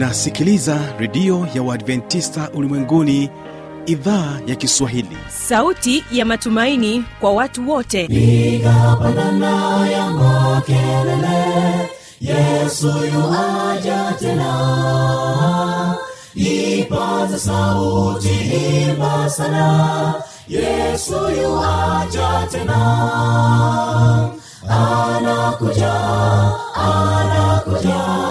unasikiliza redio ya uadventista ulimwenguni idhaa ya kiswahili. Sauti ya matumaini kwa watu wote. Igapanana ya makelele yesu yuaja tena. Ipaza sauti imba sana yesu yuaja tena. Anakuja anakuja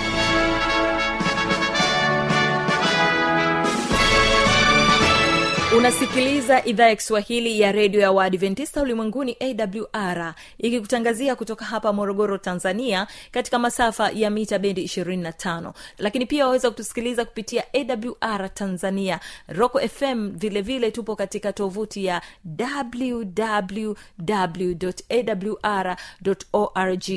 unasikiliza idhaa ya kiswahili ya redio ya waadventista ulimwenguni awr ikikutangazia kutoka hapa morogoro tanzania katika masafa ya mita bendi 25 lakini pia waweza kutusikiliza kupitia awr tanzania roco fm vilevile vile tupo katika tovuti ya www awr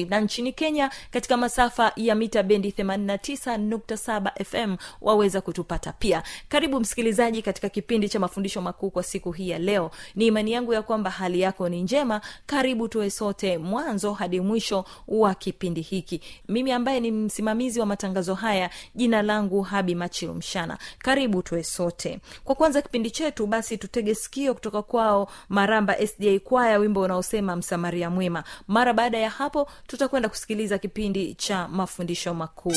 na nchini kenya katika masafa ya mita bendi 89.7 fm waweza kutupata pia. Karibu msikilizaji katika kipindi cha mafundisho makuu kwa siku hii ya leo. Ni imani yangu ya kwamba hali yako ni njema. Karibu tuwe sote mwanzo hadi mwisho wa kipindi hiki. Mimi ambaye ni msimamizi wa matangazo haya jina langu habi machilu mshana. Karibu tuwe sote. Kwa kwanza kipindi chetu basi tutege sikio kutoka kwao maramba sda kwaya wimbo unaosema msamaria mwema. Mara baada ya hapo tutakwenda kusikiliza kipindi cha mafundisho makuu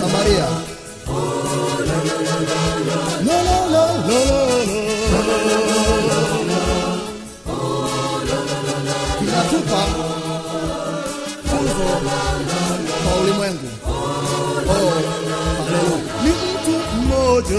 Samaria. La, la, la, la, la. Kinatupa funzo kwa ulimwengu. Oh. Ni mtu mmoja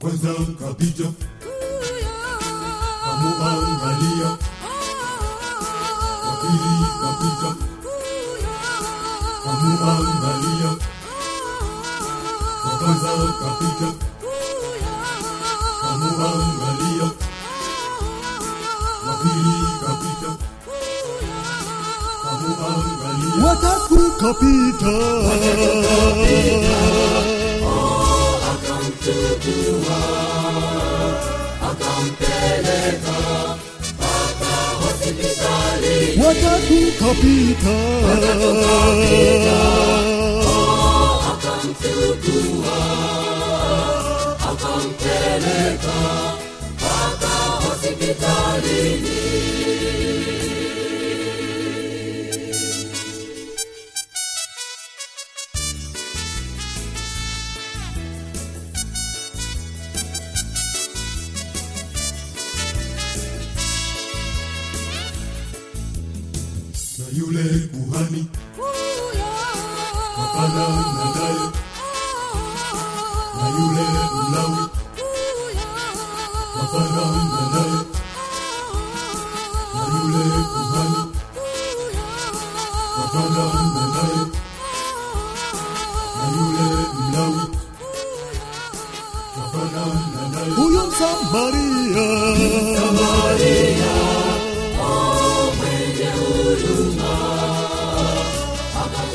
kwanza kapita kamuangalia wa pili kapita kamuangalia wa kwanza kapita tutuwa akampeleka mpaka hospitali wakatukapita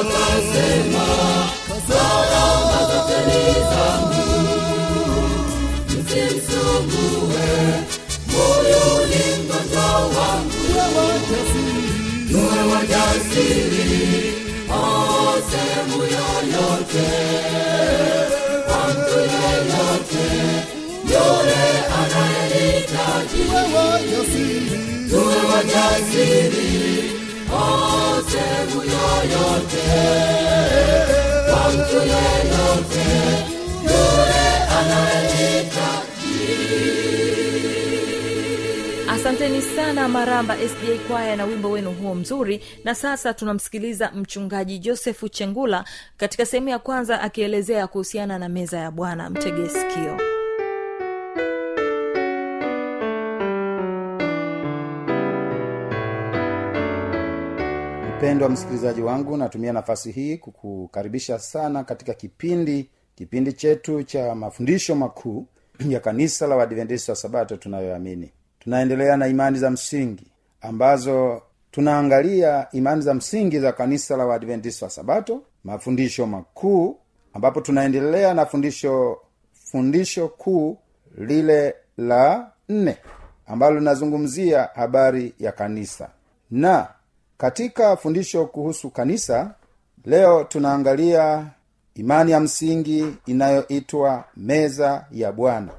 akasema asanteni sana maramba sda kwaya na wimbo wenu huo mzuri. Na sasa tunamsikiliza mchungaji josefu chengula katika sehemu ya kwanza akielezea kuhusiana na meza ya bwana. Mtege sikio. Mpendwa msikilizaji wangu natumia nafasi hii kukukaribisha sana katika kipindi kipindi chetu cha mafundisho makuu ya kanisa la wadventista wa sabato tunayoamini tunaendelea na imani za msingi ambazo tunaangalia imani za msingi za kanisa la waadventista wa sabato mafundisho makuu ambapo tunaendelea na fundisho fundisho kuu lile la nne ambalo linazungumzia habari ya kanisa. Na katika fundisho kuhusu kanisa leo tunaangalia imani ya msingi inayoitwa meza ya bwana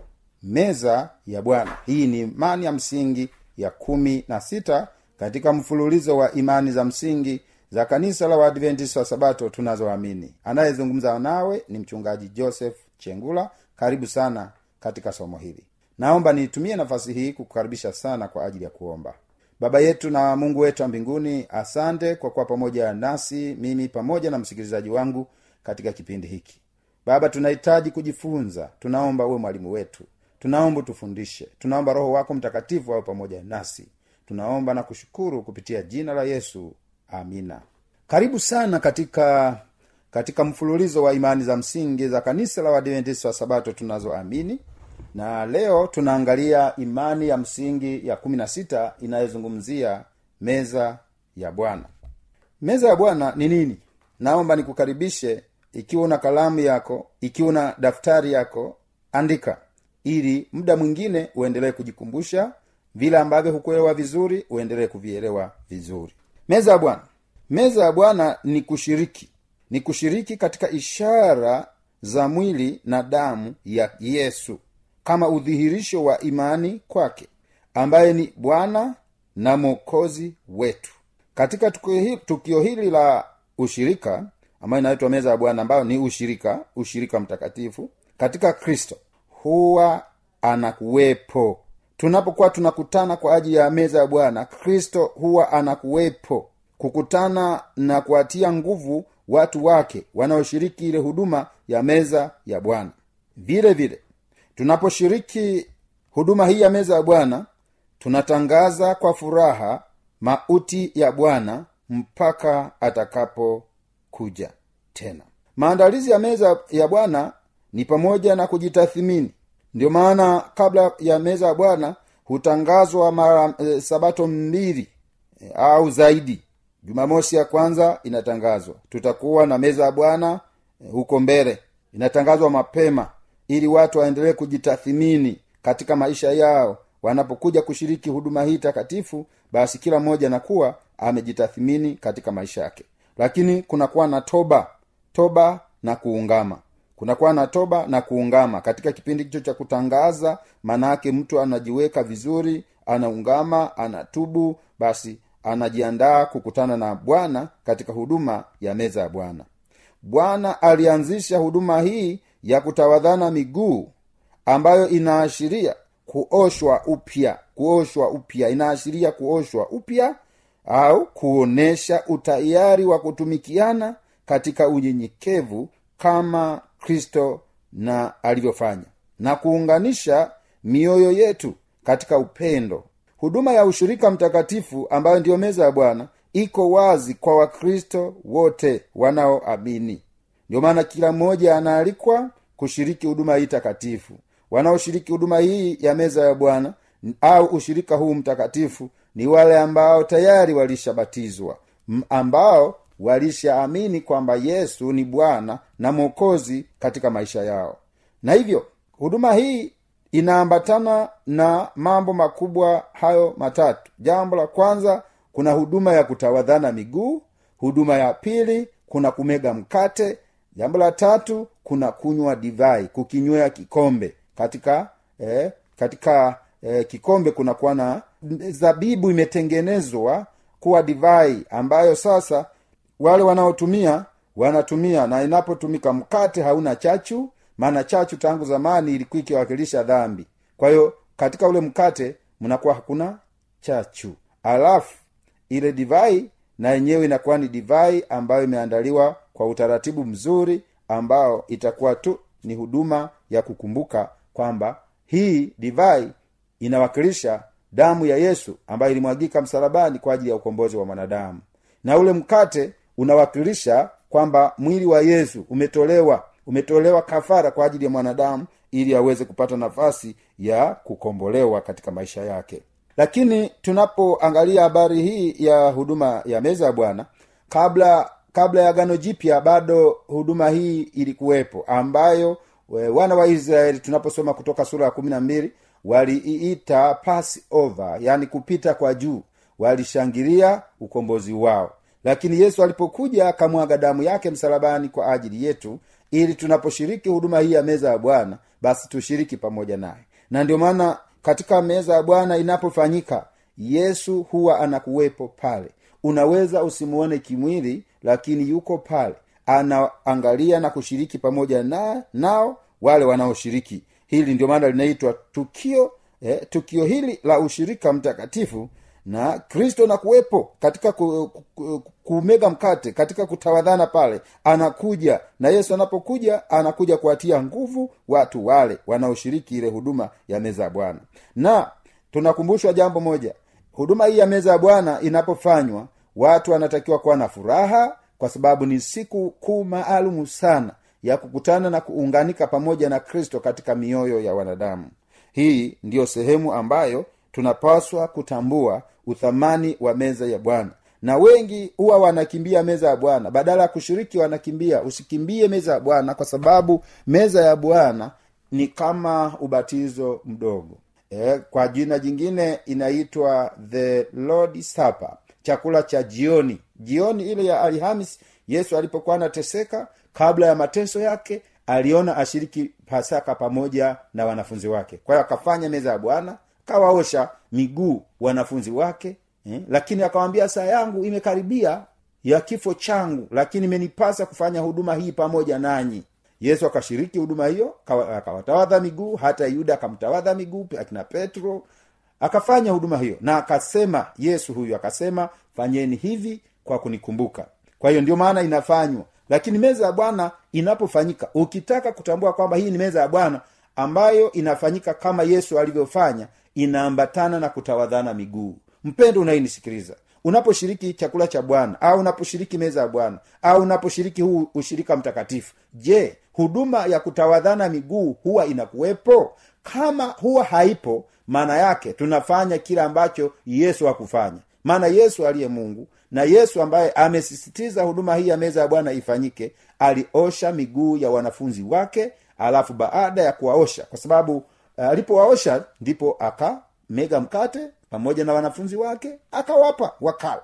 meza ya bwana. Hii ni imani ya msingi ya kumi na sita katika mfululizo wa imani za msingi za kanisa la waadventista wa sabato tunazoamini. Anayezungumza nawe ni mchungaji joseph chengula. Karibu sana katika somo hili. Naomba nitumie nafasi hii kukukaribisha sana kwa ajili ya kuomba. Baba yetu na mungu wetu wa mbinguni asante kwa kuwa pamoja nasi mimi pamoja na msikilizaji wangu katika kipindi hiki. Baba tunahitaji kujifunza. Tunaomba uwe mwalimu wetu tunaomba tufundishe tunaomba roho wako mtakatifu awe pamoja nasi. Tunaomba na kushukuru kupitia jina la yesu. Amina. Karibu sana katika katika mfululizo wa imani za msingi za kanisa la wadventisi wa sabato tunazoamini. Na leo tunaangalia imani ya msingi ya kumi na sita inayozungumzia meza ya bwana. Meza ya bwana ni nini? Naomba nikukaribishe ikiwa una kalamu yako ikiwa una daftari yako andika ili muda mwingine uendelee kujikumbusha vile ambavyo hukuelewa vizuri uendelee kuvielewa vizuri. Meza ya bwana. Meza ya bwana ni kushiriki. Ni kushiriki katika ishara za mwili na damu ya yesu kama udhihirisho wa imani kwake ambaye ni bwana na mwokozi wetu. Katika tukio hili, la ushirika ambayo inaitwa meza ya bwana ambayo ni ushirika ushirika mtakatifu katika kristo huwa anakuwepo. Tunapokuwa tunakutana kwa ajili ya meza ya bwana kristo huwa anakuwepo. Kukutana na kuwatia nguvu watu wake wanaoshiriki ile huduma ya meza ya bwana. Vile vile tunaposhiriki huduma hii ya meza ya bwana tunatangaza kwa furaha mauti ya bwana mpaka atakapokuja tena. Maandalizi ya meza ya bwana ni pamoja na kujitathimini ndio maana kabla ya meza ya bwana hutangazwa mara e, sabato mbili e, au zaidi. Jumamosi ya kwanza inatangazwa. Tutakuwa na meza ya bwana e, huko mbele. Inatangazwa mapema ili watu waendelee kujitathimini katika maisha yao. Wanapokuja kushiriki huduma hii takatifu basi kila mmoja anakuwa amejitathimini katika maisha yake. Lakini kunakuwa na toba toba na kuungama kunakuwa na toba na kuungama. Katika kipindi hicho cha kutangaza maanaake mtu anajiweka vizuri anaungama anatubu basi anajiandaa kukutana na bwana katika huduma ya meza ya bwana. Bwana alianzisha huduma hii ya kutawadhana miguu ambayo inaashiria kuoshwa upya kuoshwa upya. Inaashiria kuoshwa upya au kuonesha utayari wa kutumikiana katika unyenyekevu kama kristo na alivyofanya na kuunganisha mioyo yetu katika upendo. Huduma ya ushirika mtakatifu ambayo ndiyo meza ya bwana iko wazi kwa wakristo wote wanaoamini. Ndio maana kila mmoja anaalikwa kushiriki huduma hii takatifu. Wanaoshiriki huduma hii ya meza ya bwana au ushirika huu mtakatifu ni wale ambao tayari walishabatizwa ambao walishaamini kwamba yesu ni bwana na mwokozi katika maisha yao. Na hivyo huduma hii inaambatana na mambo makubwa hayo matatu. Jambo la kwanza kuna huduma ya kutawadhana miguu. Huduma ya pili kuna kumega mkate. Jambo la tatu kuna kunywa divai kukinywea kikombe. Katika eh, katika eh, kikombe kunakuwa na zabibu imetengenezwa kuwa divai ambayo sasa wale wanaotumia wanatumia. Na inapotumika mkate hauna chachu maana chachu tangu zamani ilikuwa ikiwakilisha dhambi. Kwa hiyo katika ule mkate mnakuwa hakuna chachu. Alafu ile divai na yenyewe inakuwa ni divai ambayo imeandaliwa kwa utaratibu mzuri ambao itakuwa tu ni huduma ya kukumbuka kwamba hii divai inawakilisha damu ya yesu ambayo ilimwagika msalabani kwa ajili ya ukombozi wa mwanadamu. Na ule mkate unawakilisha kwamba mwili wa yesu umetolewa umetolewa kafara kwa ajili ya mwanadamu ili aweze kupata nafasi ya kukombolewa katika maisha yake. Lakini tunapoangalia habari hii ya huduma ya meza ya bwana kabla kabla ya gano jipya bado huduma hii ilikuwepo ambayo we, wana wa israeli tunaposoma kutoka sura ya kumi na mbili waliiita pass over yani kupita kwa juu walishangilia ukombozi wao lakini yesu alipokuja akamwaga damu yake msalabani kwa ajili yetu ili tunaposhiriki huduma hii ya meza ya bwana basi tushiriki pamoja naye. Na ndio maana katika meza ya bwana inapofanyika yesu huwa anakuwepo pale. Unaweza usimuone kimwili lakini yuko pale. Anaangalia na kushiriki pamoja na nao wale wanaoshiriki. Hili ndio maana linaitwa tukio eh, tukio hili la ushirika mtakatifu na kristo na katika ku, ku, kumega mkate katika kutawadhana pale anakuja. Na yesu anapokuja anakuja kuwatia nguvu watu wale wanaoshiriki ile huduma ya meza ya bwana. Na tunakumbushwa jambo moja huduma hii ya meza ya bwana inapofanywa watu wanatakiwa kuwa na furaha kwa sababu ni siku kuu maalumu sana ya kukutana na kuunganika pamoja na kristo katika mioyo ya wanadamu. Hii ndiyo sehemu ambayo tunapaswa kutambua uthamani wa meza ya bwana. Na wengi huwa wanakimbia meza ya bwana. Badala ya kushiriki wanakimbia. Usikimbie meza ya bwana kwa sababu meza ya bwana ni kama ubatizo mdogo. E, kwa jina jingine inaitwa the lord supper. Chakula cha jioni. Jioni ile ya alhamis yesu alipokuwa anateseka kabla ya mateso yake aliona ashiriki pasaka pamoja na wanafunzi wake. Kwa hiyo akafanya meza ya bwana akawaosha miguu wanafunzi wake eh? lakini akawambia saa yangu imekaribia ya kifo changu lakini imenipasa kufanya huduma hii pamoja nanyi. Yesu akashiriki huduma hiyo akawatawadha miguu hata yuda akamtawadha miguu akina petro akafanya huduma hiyo. Na akasema yesu huyu akasema fanyeni hivi kwa kunikumbuka. Kwa hiyo ndio maana inafanywa. Lakini meza ya bwana inapofanyika ukitaka kutambua kwamba hii ni meza ya bwana ambayo inafanyika kama yesu alivyofanya inaambatana na kutawadhana miguu. Mpendo unayenisikiliza unaposhiriki chakula cha bwana au unaposhiriki meza ya bwana au unaposhiriki huu ushirika mtakatifu je huduma ya kutawadhana miguu huwa inakuwepo? Kama huwa haipo maana yake tunafanya kile ambacho yesu hakufanya. Maana yesu aliye mungu na yesu ambaye amesisitiza huduma hii ya meza ya bwana ifanyike aliosha miguu ya wanafunzi wake alafu baada ya kuwaosha kwa sababu alipowaosha ndipo akamega mkate pamoja na wanafunzi wake akawapa wakala.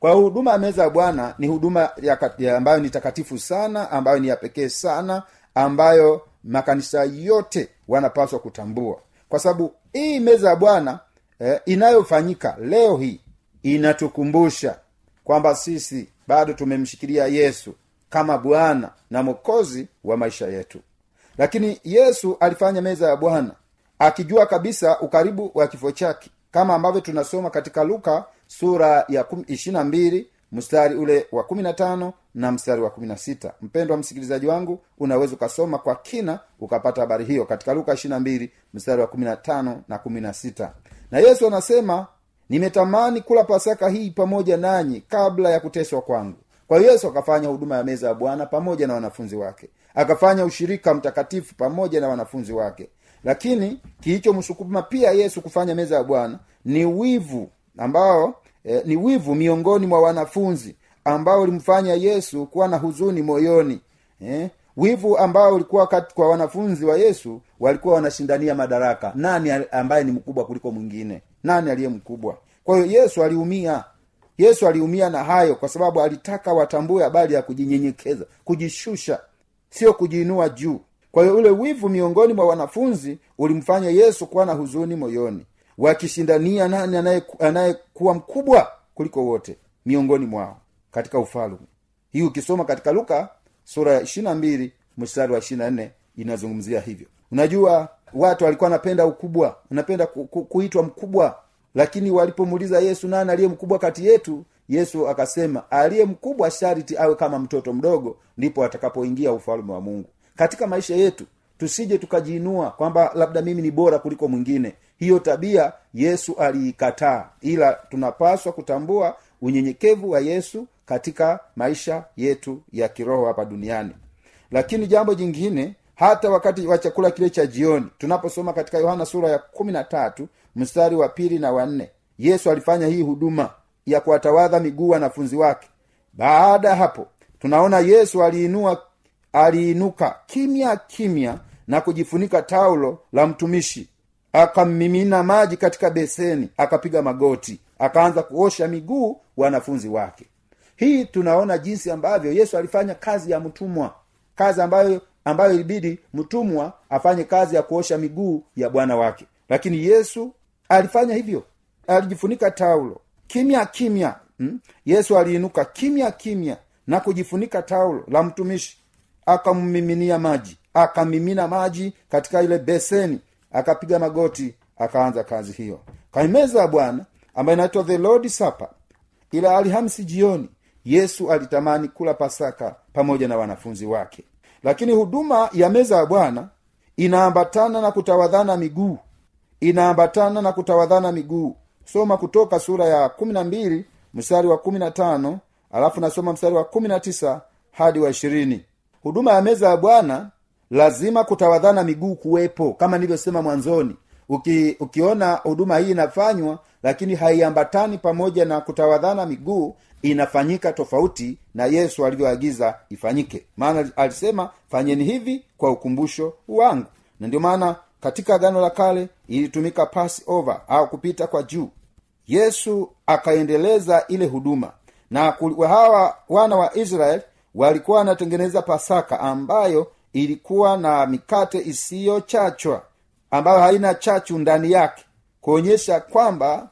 Kwa huduma ya meza ya bwana ni huduma ya, ya ambayo ni takatifu sana ambayo ni ya pekee sana ambayo makanisa yote wanapaswa kutambua. Kwa sababu hii meza ya bwana eh, inayofanyika leo hii inatukumbusha kwamba sisi bado tumemshikilia yesu kama bwana na mwokozi wa maisha yetu. Lakini yesu alifanya meza ya bwana akijua kabisa ukaribu wa kifo chake kama ambavyo tunasoma katika luka sura ya ishirina mstari ule wa na mstari wa na mpendwa msikilizaji wangu unaweza ukasoma kwa kina ukapata habari hiyo katika luka mstari wa na na na yesu anasema nimetamani kula pasaka hii pamoja nanyi kabla ya kuteswa kwangu. Kwa yesu akafanya huduma ya meza ya bwana pamoja na wanafunzi wake akafanya ushirika mtakatifu pamoja na wanafunzi wake lakini kilichomsukuma pia yesu kufanya meza ya bwana ni wivu ambao eh, ni wivu miongoni mwa wanafunzi ambao ulimfanya yesu kuwa na huzuni moyoni eh? wivu ambao ulikuwa kati kwa wanafunzi wa yesu walikuwa wanashindania madaraka. Nani ambaye ni mkubwa kuliko mwingine? Nani aliye mkubwa? Kwa hiyo yesu aliumia. Yesu aliumia na hayo kwa sababu alitaka watambue habari ya kujinyenyekeza kujishusha sio kujiinua juu kwa hiyo ule wivu miongoni mwa wanafunzi ulimfanya yesu kuwa na huzuni moyoni wakishindania nani anayekuwa mkubwa kuliko wote miongoni mwao katika ufalume hii ukisoma katika luka sura ya ishirina mbili mstari wa ishirina nne inazungumzia hivyo. Unajua watu walikuwa wanapenda ukubwa wanapenda ku, ku, kuitwa mkubwa lakini walipomuuliza yesu nani aliye mkubwa kati yetu yesu akasema aliye mkubwa shariti awe kama mtoto mdogo ndipo atakapoingia ufalume wa mungu katika maisha yetu tusije tukajiinua kwamba labda mimi ni bora kuliko mwingine. Hiyo tabia yesu aliikataa ila tunapaswa kutambua unyenyekevu wa yesu katika maisha yetu ya kiroho hapa duniani. Lakini jambo jingine hata wakati wa chakula kile cha jioni tunaposoma katika yohana sura ya kumi na tatu mstari wa pili na wanne yesu alifanya hii huduma ya kuwatawadha miguu wanafunzi wake. Baada ya hapo tunaona yesu aliinua aliinuka kimya kimya na kujifunika taulo la mtumishi. Akammimina maji katika beseni akapiga magoti akaanza kuosha miguu wanafunzi wake. Hii tunaona jinsi ambavyo yesu alifanya kazi ya mtumwa kazi ambayo ambayo ilibidi mtumwa afanye kazi ya kuosha miguu ya bwana wake. Lakini yesu alifanya hivyo alijifunika taulo kimya kimya. Hmm? yesu aliinuka kimya kimya na kujifunika taulo la mtumishi akammiminia maji akamimina maji katika ile beseni akapiga magoti akaanza kazi hiyo. Kaimeza ya bwana ambayo inaitwa the lord supper ila alhamisi jioni yesu alitamani kula pasaka pamoja na wanafunzi wake. Lakini huduma ya meza ya bwana inaambatana na kutawadhana miguu. Inaambatana na kutawadhana miguu. Soma kutoka sura ya kumi na mbili mstari wa kumi na tano alafu nasoma mstari wa kumi na tisa hadi wa ishirini huduma ya meza ya bwana lazima kutawadhana miguu kuwepo kama nilivyosema mwanzoni. Uki, ukiona huduma hii inafanywa lakini haiambatani pamoja na kutawadhana miguu inafanyika tofauti na yesu alivyoagiza ifanyike. Maana alisema fanyeni hivi kwa ukumbusho wangu. Na ndio maana katika agano la kale ilitumika pass over au kupita kwa juu. Yesu akaendeleza ile huduma. Na hawa wana wa israeli walikuwa wanatengeneza pasaka ambayo ilikuwa na mikate isiyochachwa ambayo haina chachu ndani yake kuonyesha kwamba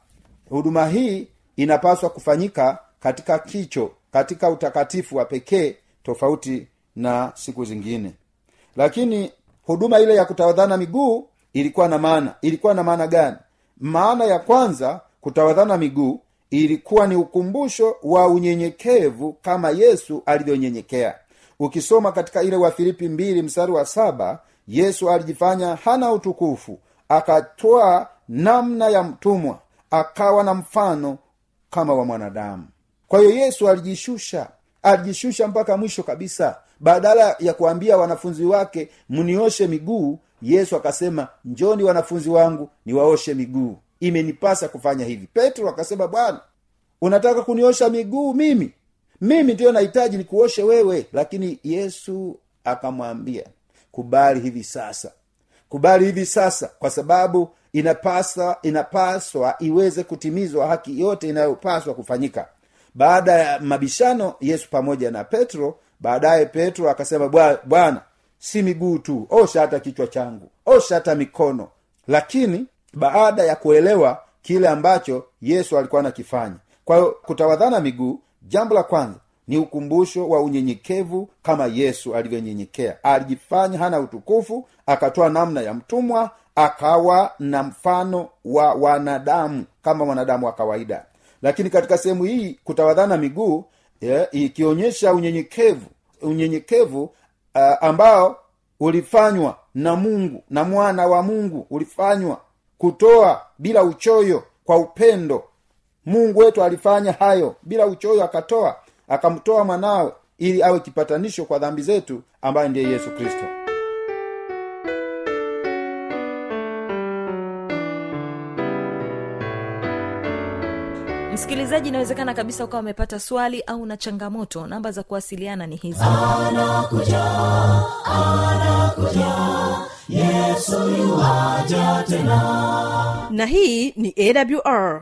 huduma hii inapaswa kufanyika katika kicho katika utakatifu wa pekee tofauti na siku zingine. Lakini huduma ile ya kutawadhana miguu ilikuwa na maana. Ilikuwa na maana gani? Maana ya kwanza kutawadhana miguu ilikuwa ni ukumbusho wa unyenyekevu kama yesu alivyonyenyekea. Ukisoma katika ile wafilipi mbili mstari wa saba yesu alijifanya hana utukufu akatwaa namna ya mtumwa akawa na mfano kama wa mwanadamu. Kwa hiyo yesu alijishusha alijishusha mpaka mwisho kabisa. Badala ya kuambia wanafunzi wake mnioshe miguu yesu akasema njoni wanafunzi wangu niwaoshe miguu imenipasa kufanya hivi. Petro akasema bwana unataka kuniosha miguu mimi? Mimi ndiyo nahitaji nikuoshe wewe. Lakini yesu akamwambia kubali hivi sasa. Kubali hivi sasa kwa sababu inapasa inapaswa iweze kutimizwa haki yote inayopaswa kufanyika. Baada ya mabishano yesu pamoja na petro baadaye petro akasema bwana si miguu tu osha hata kichwa changu osha hata mikono. Lakini baada ya kuelewa kile ambacho yesu alikuwa anakifanya. Kwa hiyo kutawadhana miguu jambo la kwanza ni ukumbusho wa unyenyekevu kama yesu alivyonyenyekea. Alijifanya hana utukufu akatoa namna ya mtumwa akawa na mfano wa wanadamu kama wanadamu wa kawaida. Lakini katika sehemu hii kutawadhana miguu yeah, ikionyesha unyenyekevu unyenyekevu uh, ambao ulifanywa na mungu na mwana wa mungu ulifanywa kutoa bila uchoyo kwa upendo. Mungu wetu alifanya hayo. Bila uchoyo akatoa akamtoa mwanawe ili awe kipatanisho kwa dhambi zetu ambaye ndiye yesu kristo msikilizaji inawezekana kabisa ukawa umepata swali au na changamoto. Namba za kuwasiliana ni hizi. Na hii ni awr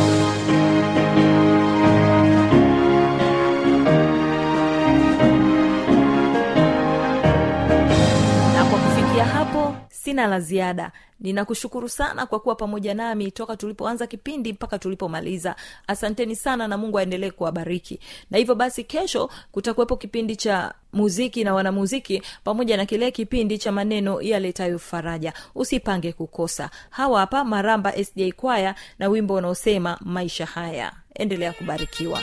sina la ziada. Ninakushukuru sana kwa kuwa pamoja nami toka tulipoanza kipindi mpaka tulipomaliza. Asanteni sana na mungu aendelee kuwabariki. Na hivyo basi kesho kutakuwepo kipindi cha muziki na wanamuziki pamoja na kile kipindi cha maneno yaletayo faraja. Usipange kukosa. Hawa hapa maramba sj kwaya na wimbo unaosema maisha haya. Endelea kubarikiwa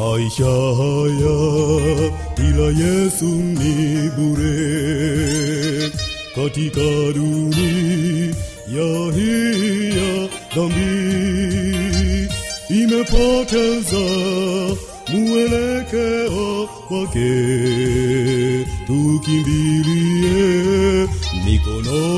maisha haya bila yesu ni bure katika dunia hii ya dhambi. Imepoteza mwelekeo wake tukimbilie mikononi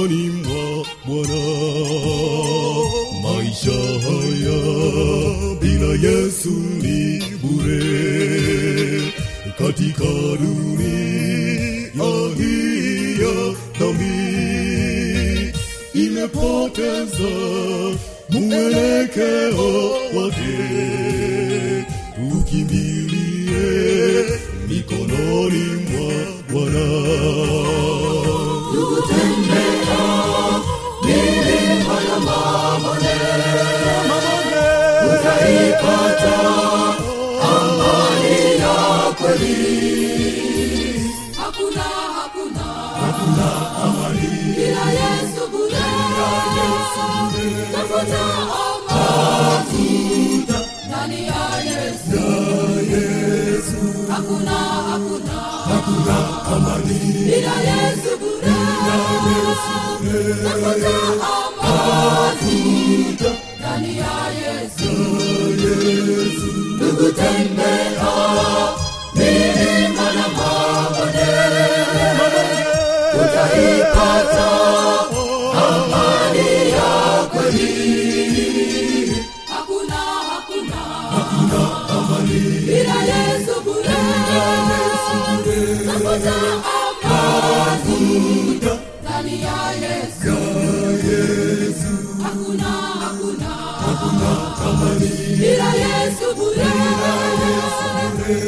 hakuna hakuna. Hakuna amani. Bila yesu bure. Tafuta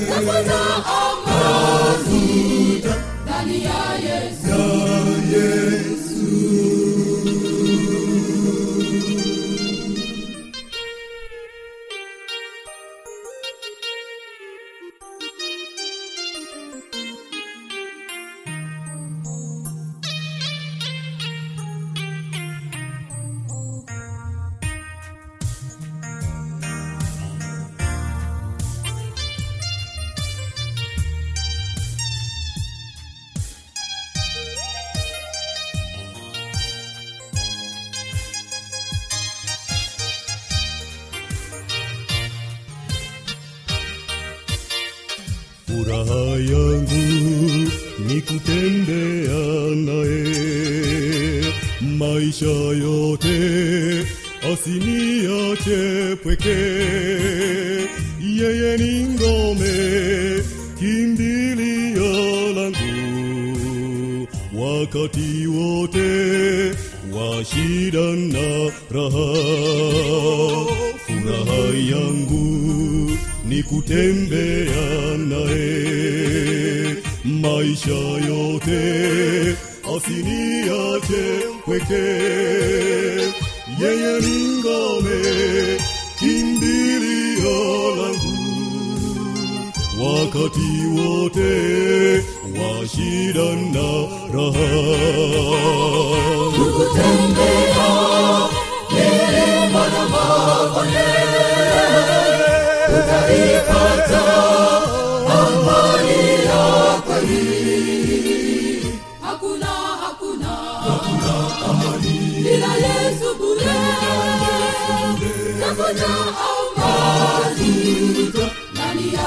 tafuta kimbilio langu wakati wote wa shida na raha. Furaha yangu ni kutembea naye. Maisha yote asiniache pweke yeye ni ngome kimbilio langu wakati wote wa shida na raha. Hakuna hakuna bila yesu bure. Tafuta amani ndani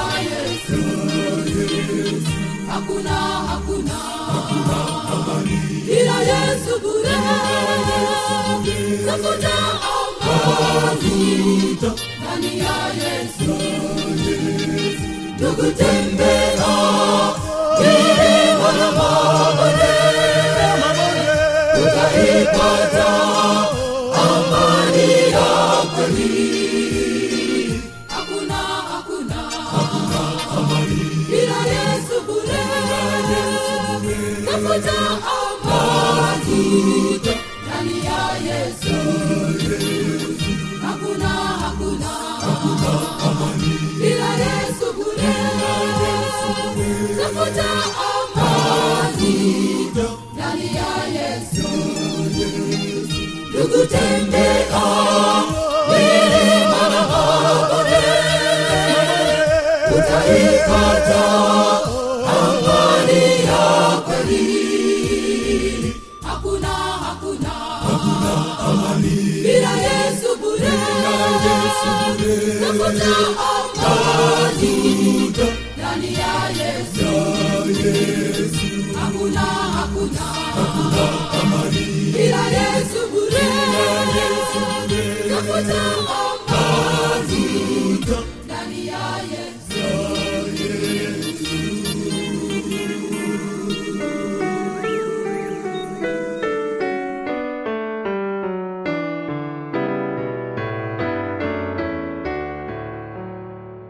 amani ndani ya yesu. Hakuna hakuna. Bila yesu bure tafuta amani. Ndani ya yesu. Ndugu tembea milima na mabonde utaipata amani ya kweli bila yesu bure tafuta amani ndani ya yesu hakuna hakuna bila yesu bure. tafuta